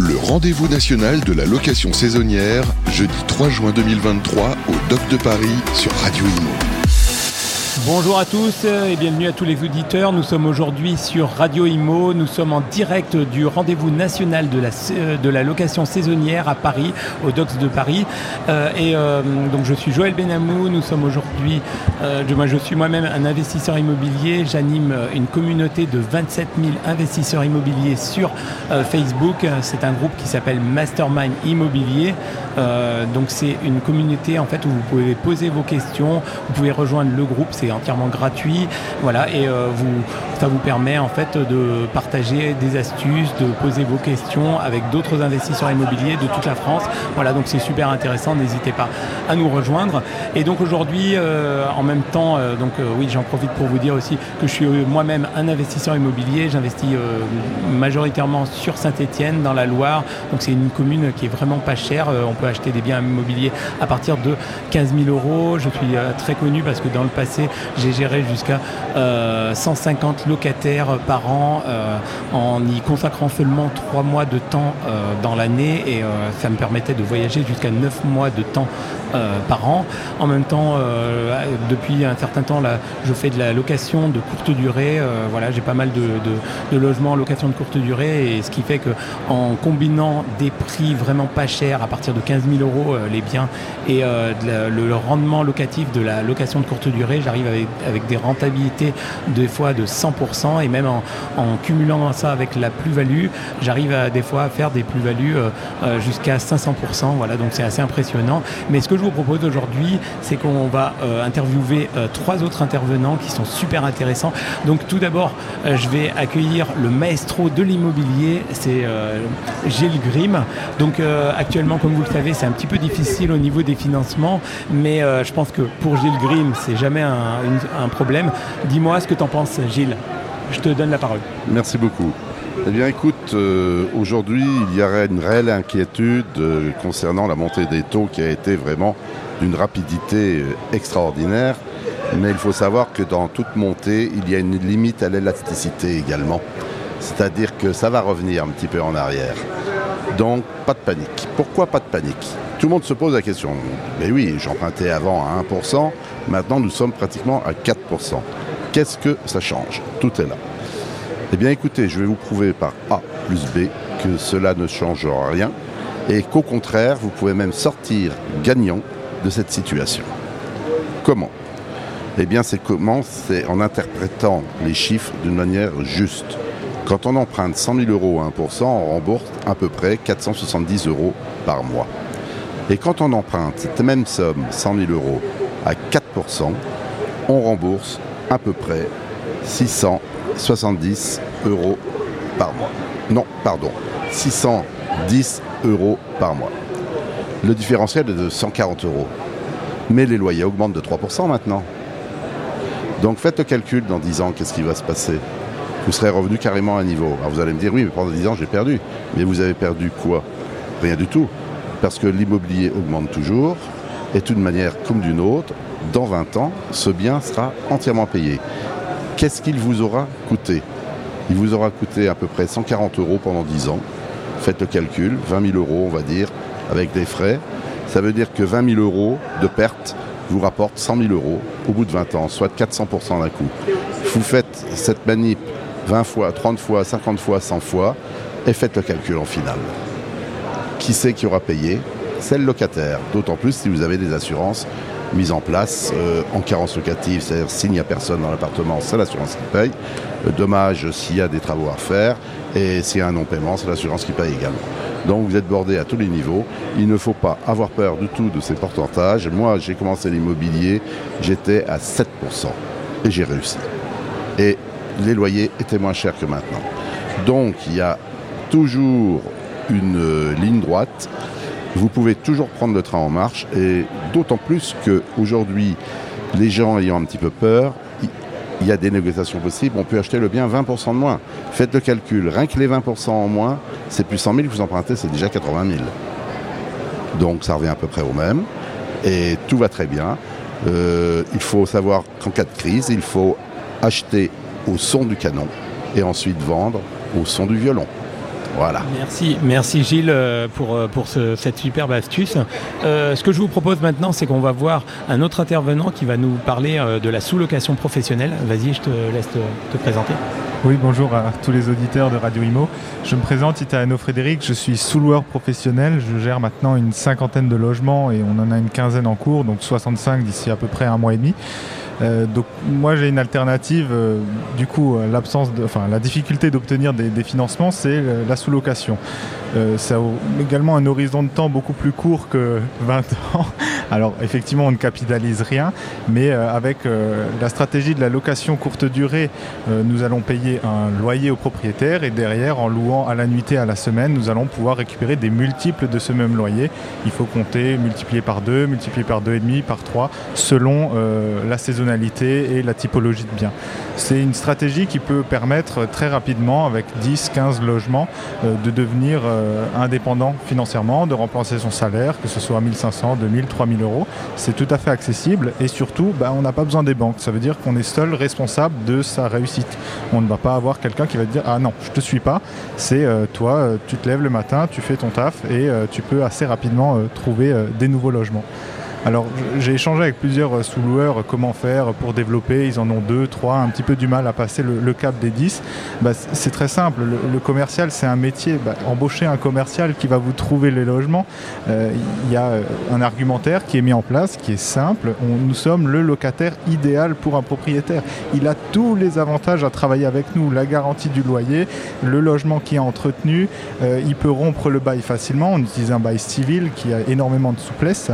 Le rendez-vous national de la location saisonnière, jeudi 3 juin 2023 au Doc de Paris sur Radio Imo. Bonjour à tous et bienvenue à tous les auditeurs. Nous sommes aujourd'hui sur Radio Imo. Nous sommes en direct du rendez-vous national de la, euh, location saisonnière à Paris, au Docks de Paris. Euh, et euh, donc je suis Joël Benamou. Nous sommes aujourd'hui, je suis moi-même un investisseur immobilier. J'anime une communauté de 27 000 investisseurs immobiliers sur Facebook. C'est un groupe qui s'appelle Mastermind Immobilier. donc c'est une communauté en fait où vous pouvez poser vos questions. Vous pouvez rejoindre le groupe. Entièrement gratuit. Voilà, et euh, vous, ça vous permet en fait de partager des astuces, de poser vos questions avec d'autres investisseurs immobiliers de toute la France. Voilà, donc c'est super intéressant. N'hésitez pas à nous rejoindre. Et donc aujourd'hui, euh, en même temps, euh, donc oui, j'en profite pour vous dire aussi que je suis moi-même un investisseur immobilier. J'investis majoritairement sur Saint-Étienne, dans la Loire. Donc c'est une commune qui est vraiment pas chère. on peut acheter des biens immobiliers à partir de 15 000 euros. Je suis très connu parce que dans le passé, j'ai géré jusqu'à 150 euh, locataires par an euh, en y consacrant seulement 3 mois de temps euh, dans l'année et ça me permettait de voyager jusqu'à 9 mois de temps par an. En même temps, depuis un certain temps, là, je fais de la location de courte durée. voilà, j'ai pas mal de, logements en location de courte durée et ce qui fait que en combinant des prix vraiment pas chers à partir de 15 000 euros les biens et le rendement locatif de la location de courte durée, j'arrive avec avec, des rentabilités des fois de 100% et même en, cumulant ça avec la plus-value, j'arrive à des fois à faire des plus-values euh, euh, jusqu'à 500%. Voilà, donc c'est assez impressionnant. Mais ce que je vous propose aujourd'hui, c'est qu'on va euh, interviewer trois autres intervenants qui sont super intéressants. Donc tout d'abord, je vais accueillir le maestro de l'immobilier, c'est Gilles Grimm. Donc actuellement, comme vous le savez, c'est un petit peu difficile au niveau des financements, mais je pense que pour Gilles Grimm, c'est jamais un, un problème. Dis-moi ce que tu en penses, Gilles. Je te donne la parole. Merci beaucoup. Eh bien, écoute, euh, aujourd'hui, il y aurait une réelle inquiétude euh, concernant la montée des taux qui a été vraiment d'une rapidité euh, extraordinaire. Mais il faut savoir que dans toute montée, il y a une limite à l'élasticité également. C'est-à-dire que ça va revenir un petit peu en arrière. Donc, pas de panique. Pourquoi pas de panique? Tout le monde se pose la question. Mais oui, j'empruntais avant à 1%, maintenant nous sommes pratiquement à 4%. Qu'est-ce que ça change Tout est là. Eh bien écoutez, je vais vous prouver par A plus B que cela ne change rien et qu'au contraire, vous pouvez même sortir gagnant de cette situation. Comment Eh bien c'est comment C'est en interprétant les chiffres d'une manière juste. Quand on emprunte 100 000 euros à 1%, on rembourse à peu près 470 euros par mois. Et quand on emprunte cette même somme, 100 000 euros, à 4%, on rembourse à peu près 670 euros par mois. Non, pardon, 610 euros par mois. Le différentiel est de 140 euros. Mais les loyers augmentent de 3% maintenant. Donc faites le calcul dans 10 ans, qu'est-ce qui va se passer? Vous serez revenu carrément à niveau. Alors vous allez me dire, oui, mais pendant 10 ans, j'ai perdu. Mais vous avez perdu quoi? Rien du tout. Parce que l'immobilier augmente toujours, et d'une manière comme d'une autre, dans 20 ans, ce bien sera entièrement payé. Qu'est-ce qu'il vous aura coûté? Il vous aura coûté à peu près 140 euros pendant 10 ans. Faites le calcul, 20 000 euros, on va dire, avec des frais. Ça veut dire que 20 000 euros de perte vous rapportent 100 000 euros au bout de 20 ans, soit 400% d'un coup. Vous faites cette manip 20 fois, 30 fois, 50 fois, 100 fois, et faites le calcul en finale. Qui c'est qui aura payé? C'est le locataire, d'autant plus si vous avez des assurances mises en place euh, en carence locative, c'est-à-dire s'il n'y a personne dans l'appartement, c'est l'assurance qui paye. Le dommage s'il y a des travaux à faire, et s'il y a un non-paiement, c'est l'assurance qui paye également. Donc vous êtes bordé à tous les niveaux. Il ne faut pas avoir peur du tout de ces pourcentages. Moi, j'ai commencé l'immobilier, j'étais à 7%. Et j'ai réussi. Et les loyers étaient moins chers que maintenant. Donc il y a toujours une euh, ligne droite. Vous pouvez toujours prendre le train en marche et d'autant plus qu'aujourd'hui, les gens ayant un petit peu peur, il y a des négociations possibles, on peut acheter le bien 20% de moins. Faites le calcul, rien que les 20% en moins, c'est plus 100 000 que vous empruntez, c'est déjà 80 000. Donc ça revient à peu près au même et tout va très bien. Euh, il faut savoir qu'en cas de crise, il faut acheter au son du canon et ensuite vendre au son du violon. Voilà. Merci, merci Gilles euh, pour, euh, pour cette superbe astuce. Euh, ce que je vous propose maintenant, c'est qu'on va voir un autre intervenant qui va nous parler de la sous-location professionnelle. Vas-y, je te laisse te, présenter. Oui, bonjour à tous les auditeurs de Radio Imo. Je me présente Italiano Frédéric, je suis sous-loueur professionnel. Je gère maintenant une cinquantaine de logements et on en a une quinzaine en cours, donc 65 d'ici à peu près un mois et demi. Euh, donc moi j'ai une alternative. Euh, du coup, euh, l'absence, enfin la difficulté d'obtenir des, financements, c'est la sous-location. ça a également un horizon de temps beaucoup plus court que 20 ans. Alors effectivement, on ne capitalise rien, mais avec la stratégie de la location courte durée, nous allons payer un loyer au propriétaire et derrière, en louant à la nuitée à la semaine, nous allons pouvoir récupérer des multiples de ce même loyer. Il faut compter multiplier par 2, multiplier par 2,5, par 3, selon la saisonnalité et la typologie de biens. C'est une stratégie qui peut permettre très rapidement, avec 10-15 logements, euh, de devenir euh, indépendant financièrement, de remplacer son salaire, que ce soit 1500, 2000, 3000 euros. C'est tout à fait accessible et surtout, bah, on n'a pas besoin des banques. Ça veut dire qu'on est seul responsable de sa réussite. On ne va pas avoir quelqu'un qui va dire Ah non, je te suis pas. C'est euh, toi, tu te lèves le matin, tu fais ton taf et tu peux assez rapidement trouver des nouveaux logements. Alors j'ai échangé avec plusieurs euh, sous-loueurs euh, comment faire pour développer. Ils en ont deux, trois, un petit peu du mal à passer le, cap des 10. Bah, c'est très simple. Le, commercial, c'est un métier. Bah, embaucher un commercial qui va vous trouver les logements, euh, il y a un argumentaire qui est mis en place, qui est simple. nous sommes le locataire idéal pour un propriétaire. Il a tous les avantages à travailler avec nous. La garantie du loyer, le logement qui est entretenu. il peut rompre le bail facilement. On utilise un bail civil qui a énormément de souplesse.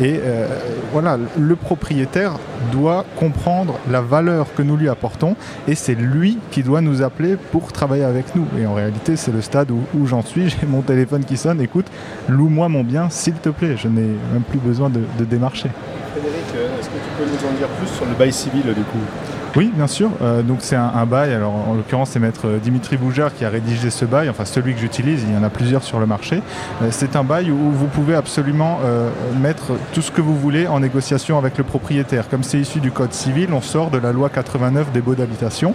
Et euh, voilà, le propriétaire doit comprendre la valeur que nous lui apportons et c'est lui qui doit nous appeler pour travailler avec nous. Et en réalité, c'est le stade où, j'en suis. J'ai mon téléphone qui sonne. Écoute, loue-moi mon bien, s'il te plaît. Je n'ai même plus besoin de, de démarcher. Frédéric, euh, est-ce que tu peux nous en dire plus sur le bail civil du coup? Oui, bien sûr. Euh, donc c'est un, bail. Alors en l'occurrence, c'est maître euh, Dimitri Boujard qui a rédigé ce bail. Enfin, celui que j'utilise. Il y en a plusieurs sur le marché. Euh, c'est un bail où vous pouvez absolument mettre tout ce que vous voulez en négociation avec le propriétaire. Comme c'est issu du code civil, on sort de la loi 89 des baux d'habitation.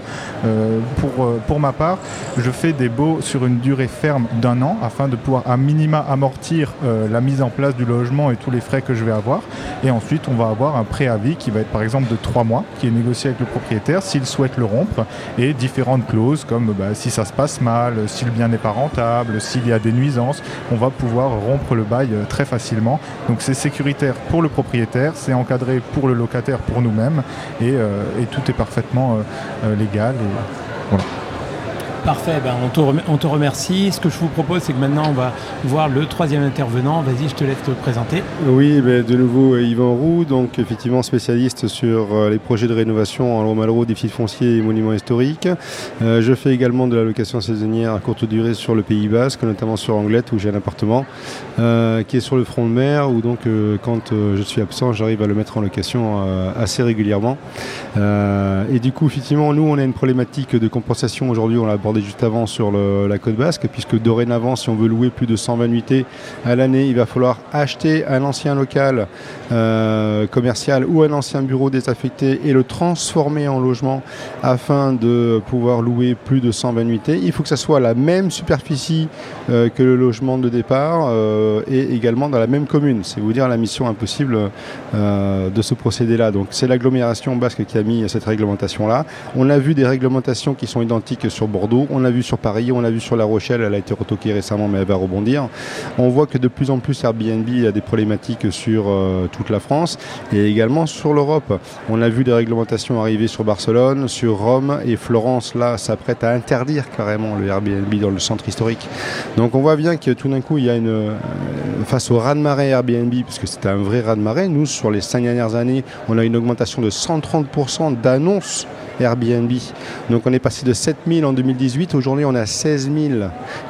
pour pour ma part, je fais des baux sur une durée ferme d'un an afin de pouvoir à minima amortir la mise en place du logement et tous les frais que je vais avoir. Et ensuite, on va avoir un préavis qui va être par exemple de trois mois, qui est négocié avec le propriétaire s'il souhaite le rompre et différentes clauses comme bah, si ça se passe mal, si le bien n'est pas rentable, s'il y a des nuisances, on va pouvoir rompre le bail euh, très facilement. Donc c'est sécuritaire pour le propriétaire, c'est encadré pour le locataire, pour nous-mêmes et, euh, tout est parfaitement euh, légal. Et, Parfait, ben on, te remercie. Ce que je vous propose, c'est que maintenant on va voir le troisième intervenant. Vas-y, je te laisse te présenter. Oui, ben de nouveau Yvan Roux, donc effectivement spécialiste sur euh, les projets de rénovation en Malraux, défis fonciers et monuments historiques. Euh, je fais également de la location saisonnière à courte durée sur le Pays Basque, notamment sur Anglette où j'ai un appartement euh, qui est sur le front de mer, où donc quand je suis absent, j'arrive à le mettre en location assez régulièrement. et du coup, effectivement, nous on a une problématique de compensation aujourd'hui, on l'a juste avant sur la côte basque, puisque dorénavant, si on veut louer plus de 120 unités à l'année, il va falloir acheter un ancien local euh, commercial ou un ancien bureau désaffecté et le transformer en logement afin de pouvoir louer plus de 120 unités. Il faut que ça soit la même superficie euh, que le logement de départ euh, et également dans la même commune. C'est vous dire la mission impossible de ce procédé-là. Donc c'est l'agglomération basque qui a mis cette réglementation-là. On a vu des réglementations qui sont identiques sur Bordeaux on l'a vu sur Paris, on l'a vu sur La Rochelle, elle a été retoquée récemment mais elle va rebondir. On voit que de plus en plus Airbnb a des problématiques sur euh, toute la France et également sur l'Europe. On a vu des réglementations arriver sur Barcelone, sur Rome et Florence là s'apprête à interdire carrément le Airbnb dans le centre historique. Donc on voit bien que tout d'un coup il y a une euh, face au raz-de-marée Airbnb puisque c'était un vrai raz-de-marée. Nous sur les cinq dernières années, on a une augmentation de 130% d'annonces Airbnb. Donc on est passé de 7000 en 2018, aujourd'hui on est à 16 000.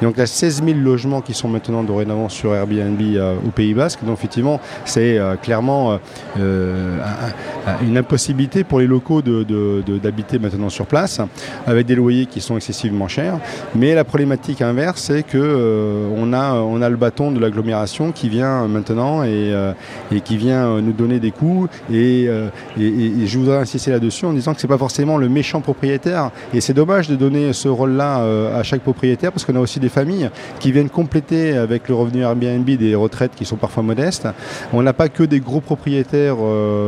donc il y a 16 000 logements qui sont maintenant dorénavant sur Airbnb euh, au Pays Basque. Donc effectivement c'est euh, clairement euh, une impossibilité pour les locaux d'habiter maintenant sur place avec des loyers qui sont excessivement chers. Mais la problématique inverse c'est que on, a, on a le bâton de l'agglomération qui vient maintenant et, et, qui vient nous donner des coûts. Et, et, et je voudrais insister là-dessus en disant que c'est pas forcément le méchant propriétaire. Et c'est dommage de donner ce rôle-là à chaque propriétaire parce qu'on a aussi des familles qui viennent compléter avec le revenu Airbnb des retraites qui sont parfois modestes. On n'a pas que des gros propriétaires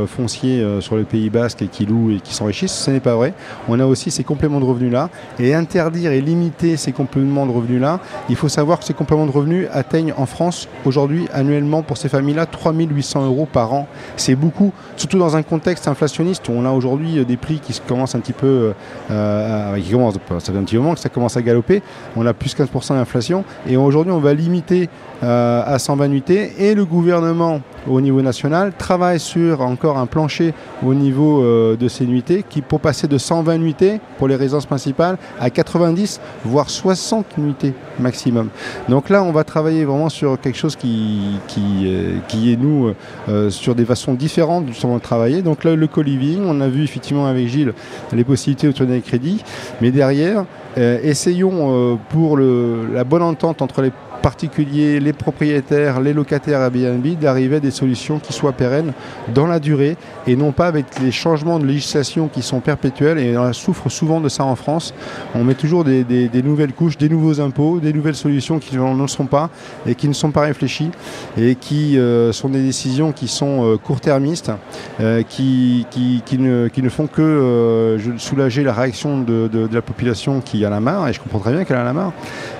fonciers sur le Pays Basque et qui louent et qui s'enrichissent. Ce n'est pas vrai. On a aussi ces compléments de revenus-là. Et interdire et limiter ces compléments de revenus-là, il faut savoir que ces compléments de revenus atteignent en France aujourd'hui annuellement pour ces familles-là 3800 euros par an. C'est beaucoup, surtout dans un contexte inflationniste où on a aujourd'hui euh, des prix qui commencent un petit peu, euh, qui commencent, ça fait un petit moment que ça commence à galoper. On a plus 15% d'inflation et aujourd'hui on va limiter euh, à 120 nuitées et le gouvernement au niveau national travaille sur encore un plancher au niveau euh, de ces nuitées qui pour passer de 120 nuitées pour les résidences principales à 90 voire 60 nuitées maximum. Donc là on va travailler vraiment sur quelque chose qui, qui, euh, qui est nous euh, sur des façons différentes justement de travailler. Donc là le co-living, on a vu effectivement avec Gilles les possibilités de des crédits, mais derrière essayons pour le, la bonne entente entre les particuliers, les propriétaires, les locataires Airbnb d'arriver à des solutions qui soient pérennes dans la durée et non pas avec les changements de législation qui sont perpétuels. Et on souffre souvent de ça en France. On met toujours des, nouvelles couches, des nouveaux impôts, des nouvelles solutions qui ne sont pas et qui ne sont pas réfléchies et qui euh, sont des décisions qui sont euh, court-termistes, euh, qui, qui, ne, qui, ne, font que soulager la réaction de, de, la population qui a marre. Et je comprends très bien qu'elle a marre,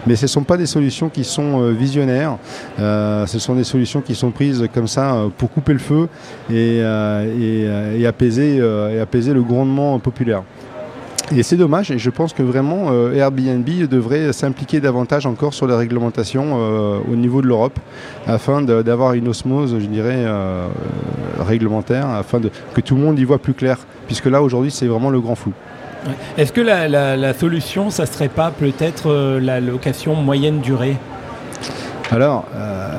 mais ce ne sont pas des solutions qui sont euh, visionnaires. Euh, ce sont des solutions qui sont prises comme ça euh, pour couper le feu et, apaiser, le grondement populaire. Et c'est dommage, et je pense que vraiment Airbnb devrait s'impliquer davantage encore sur la réglementation au niveau de l'Europe, afin d'avoir une osmose, je dirais, réglementaire, afin que tout le monde y voit plus clair, puisque là aujourd'hui c'est vraiment le grand flou. Est-ce que la, la, solution, ça serait pas peut-être la location moyenne durée? Alors, euh,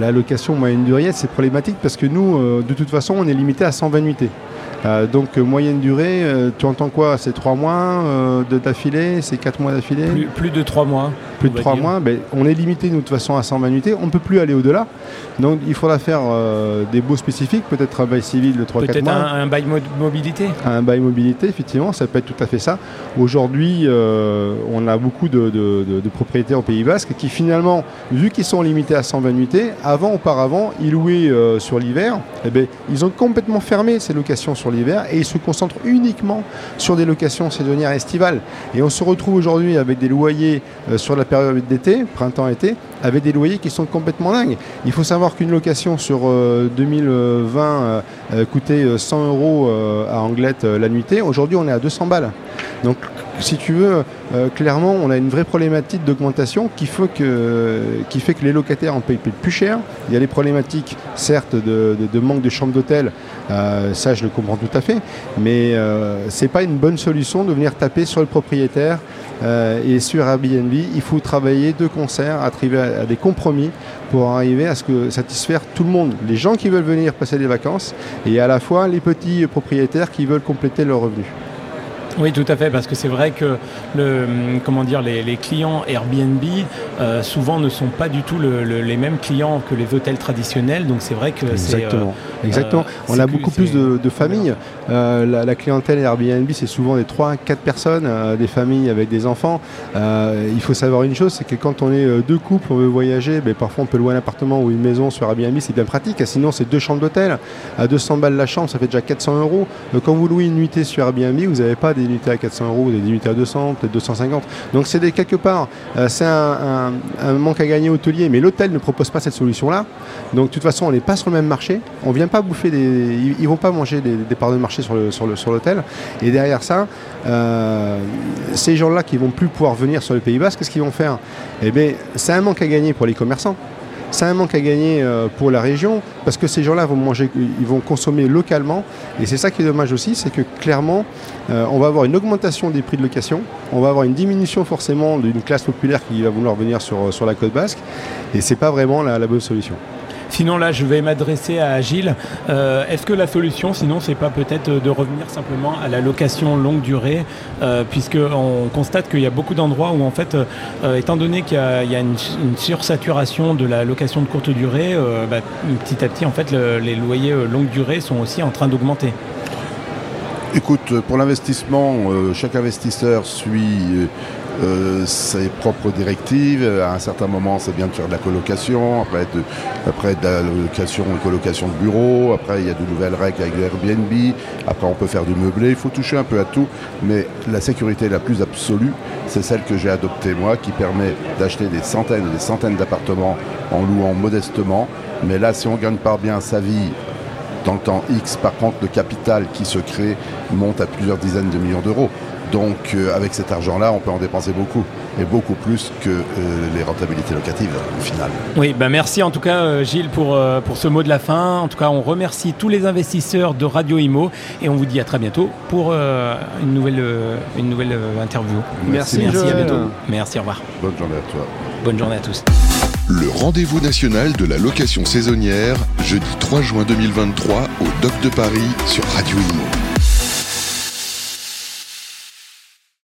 la location moyenne durée, c'est problématique parce que nous, euh, de toute façon, on est limité à 120 nuitées. Euh, donc moyenne durée, tu entends quoi? C'est 3 mois d'affilée? C'est 4 mois d'affilée? Plus, de 3 mois. Plus de 3 mois, ben, on est limité de toute façon à 120 nuitées, on ne peut plus aller au-delà. Donc il faudra faire des baux spécifiques, peut-être un bail civil de 3-4 mois. Peut-être un, bail mobilité Un bail mobilité, effectivement, ça peut être tout à fait ça. Aujourd'hui, on a beaucoup de, de, propriétaires au Pays Basque qui finalement, vu qu'ils sont limités à 120 nuitées, avant, auparavant, ils louaient sur l'hiver, eh ben, ils ont complètement fermé ces locations sur l'hiver et ils se concentrent uniquement sur des locations saisonnières estivales. Et on se retrouve aujourd'hui avec des loyers sur la période d'été, printemps-été, avec des loyers qui sont complètement dingues. Il faut savoir qu'une location sur 2020 euh, euh, coûtait 100 euros euh, à Anglette la nuitée. Aujourd'hui, on est à 200 balles. Donc, si tu veux, clairement, on a une vraie problématique d'augmentation qui, fait que, les locataires en payent plus cher. Il y a des problématiques, certes, de, manque de chambres d'hôtel. ça, je le comprends tout à fait. Mais ce n'est pas une bonne solution de venir taper sur le propriétaire euh, et sur Airbnb, il faut travailler de concert, arriver à, des compromis pour arriver à ce que satisfaire tout le monde, les gens qui veulent venir passer des vacances et à la fois les petits propriétaires qui veulent compléter leurs revenus. Oui, tout à fait, parce que c'est vrai que le, comment dire, les, clients Airbnb euh, souvent ne sont pas du tout les mêmes clients que les hôtels traditionnels, donc c'est vrai que c'est exactement. Euh, Exactement. On a beaucoup plus de, familles. Euh, la, clientèle Airbnb, c'est souvent des 3 4 personnes, des familles avec des enfants. il faut savoir une chose, c'est que quand on est deux couples, on veut voyager, ben, parfois on peut louer un appartement ou une maison sur Airbnb, c'est bien pratique. Sinon, c'est deux chambres d'hôtel à 200 balles la chambre, ça fait déjà 400 euros. quand vous louez une nuitée sur Airbnb, vous n'avez pas des unités à 400 euros, des unités à 200, peut-être 250. Donc c'est quelque part, euh, c'est un, manque à gagner hôtelier, mais l'hôtel ne propose pas cette solution-là. Donc de toute façon, on n'est pas sur le même marché. On vient pas bouffer des, ils, vont pas manger des, parts de marché sur l'hôtel. Et derrière ça, euh, ces gens-là qui vont plus pouvoir venir sur le Pays Basque, qu'est-ce qu'ils vont faire? Eh bien, c'est un manque à gagner pour les commerçants c'est un manque à gagner euh, pour la région parce que ces gens-là vont manger, ils vont consommer localement. Et c'est ça qui est dommage aussi, c'est que clairement, euh, on va avoir une augmentation des prix de location, on va avoir une diminution forcément d'une classe populaire qui va vouloir venir sur, la côte basque. Et c'est pas vraiment la bonne solution. Sinon, là, je vais m'adresser à Gilles. Euh, est-ce que la solution, sinon, c'est pas peut-être de revenir simplement à la location longue durée, euh, puisqu'on constate qu'il y a beaucoup d'endroits où, en fait, euh, étant donné qu'il y a, une, sursaturation de la location de courte durée, bah, petit à petit, en fait, les loyers longue durée sont aussi en train d'augmenter. Écoute, pour l'investissement, euh, chaque investisseur suit euh, ses propres directives. À un certain moment, c'est bien de faire de la colocation, après de, après de la location colocation de bureaux, après il y a de nouvelles règles avec Airbnb, après on peut faire du meublé, il faut toucher un peu à tout, mais la sécurité la plus absolue, c'est celle que j'ai adoptée moi, qui permet d'acheter des centaines et des centaines d'appartements en louant modestement. Mais là, si on gagne pas bien sa vie dans le temps X. Par contre, le capital qui se crée monte à plusieurs dizaines de millions d'euros. Donc euh, avec cet argent-là, on peut en dépenser beaucoup, et beaucoup plus que euh, les rentabilités locatives au final. Oui, ben merci en tout cas euh, Gilles pour, pour ce mot de la fin. En tout cas, on remercie tous les investisseurs de Radio Imo et on vous dit à très bientôt pour une nouvelle, une nouvelle interview. Merci, merci, à bientôt. Merci, au revoir. Bonne journée à toi. Bonne journée à tous. Le rendez-vous national de la location saisonnière, jeudi 3 juin 2023 au Doc de Paris sur Radio Imo.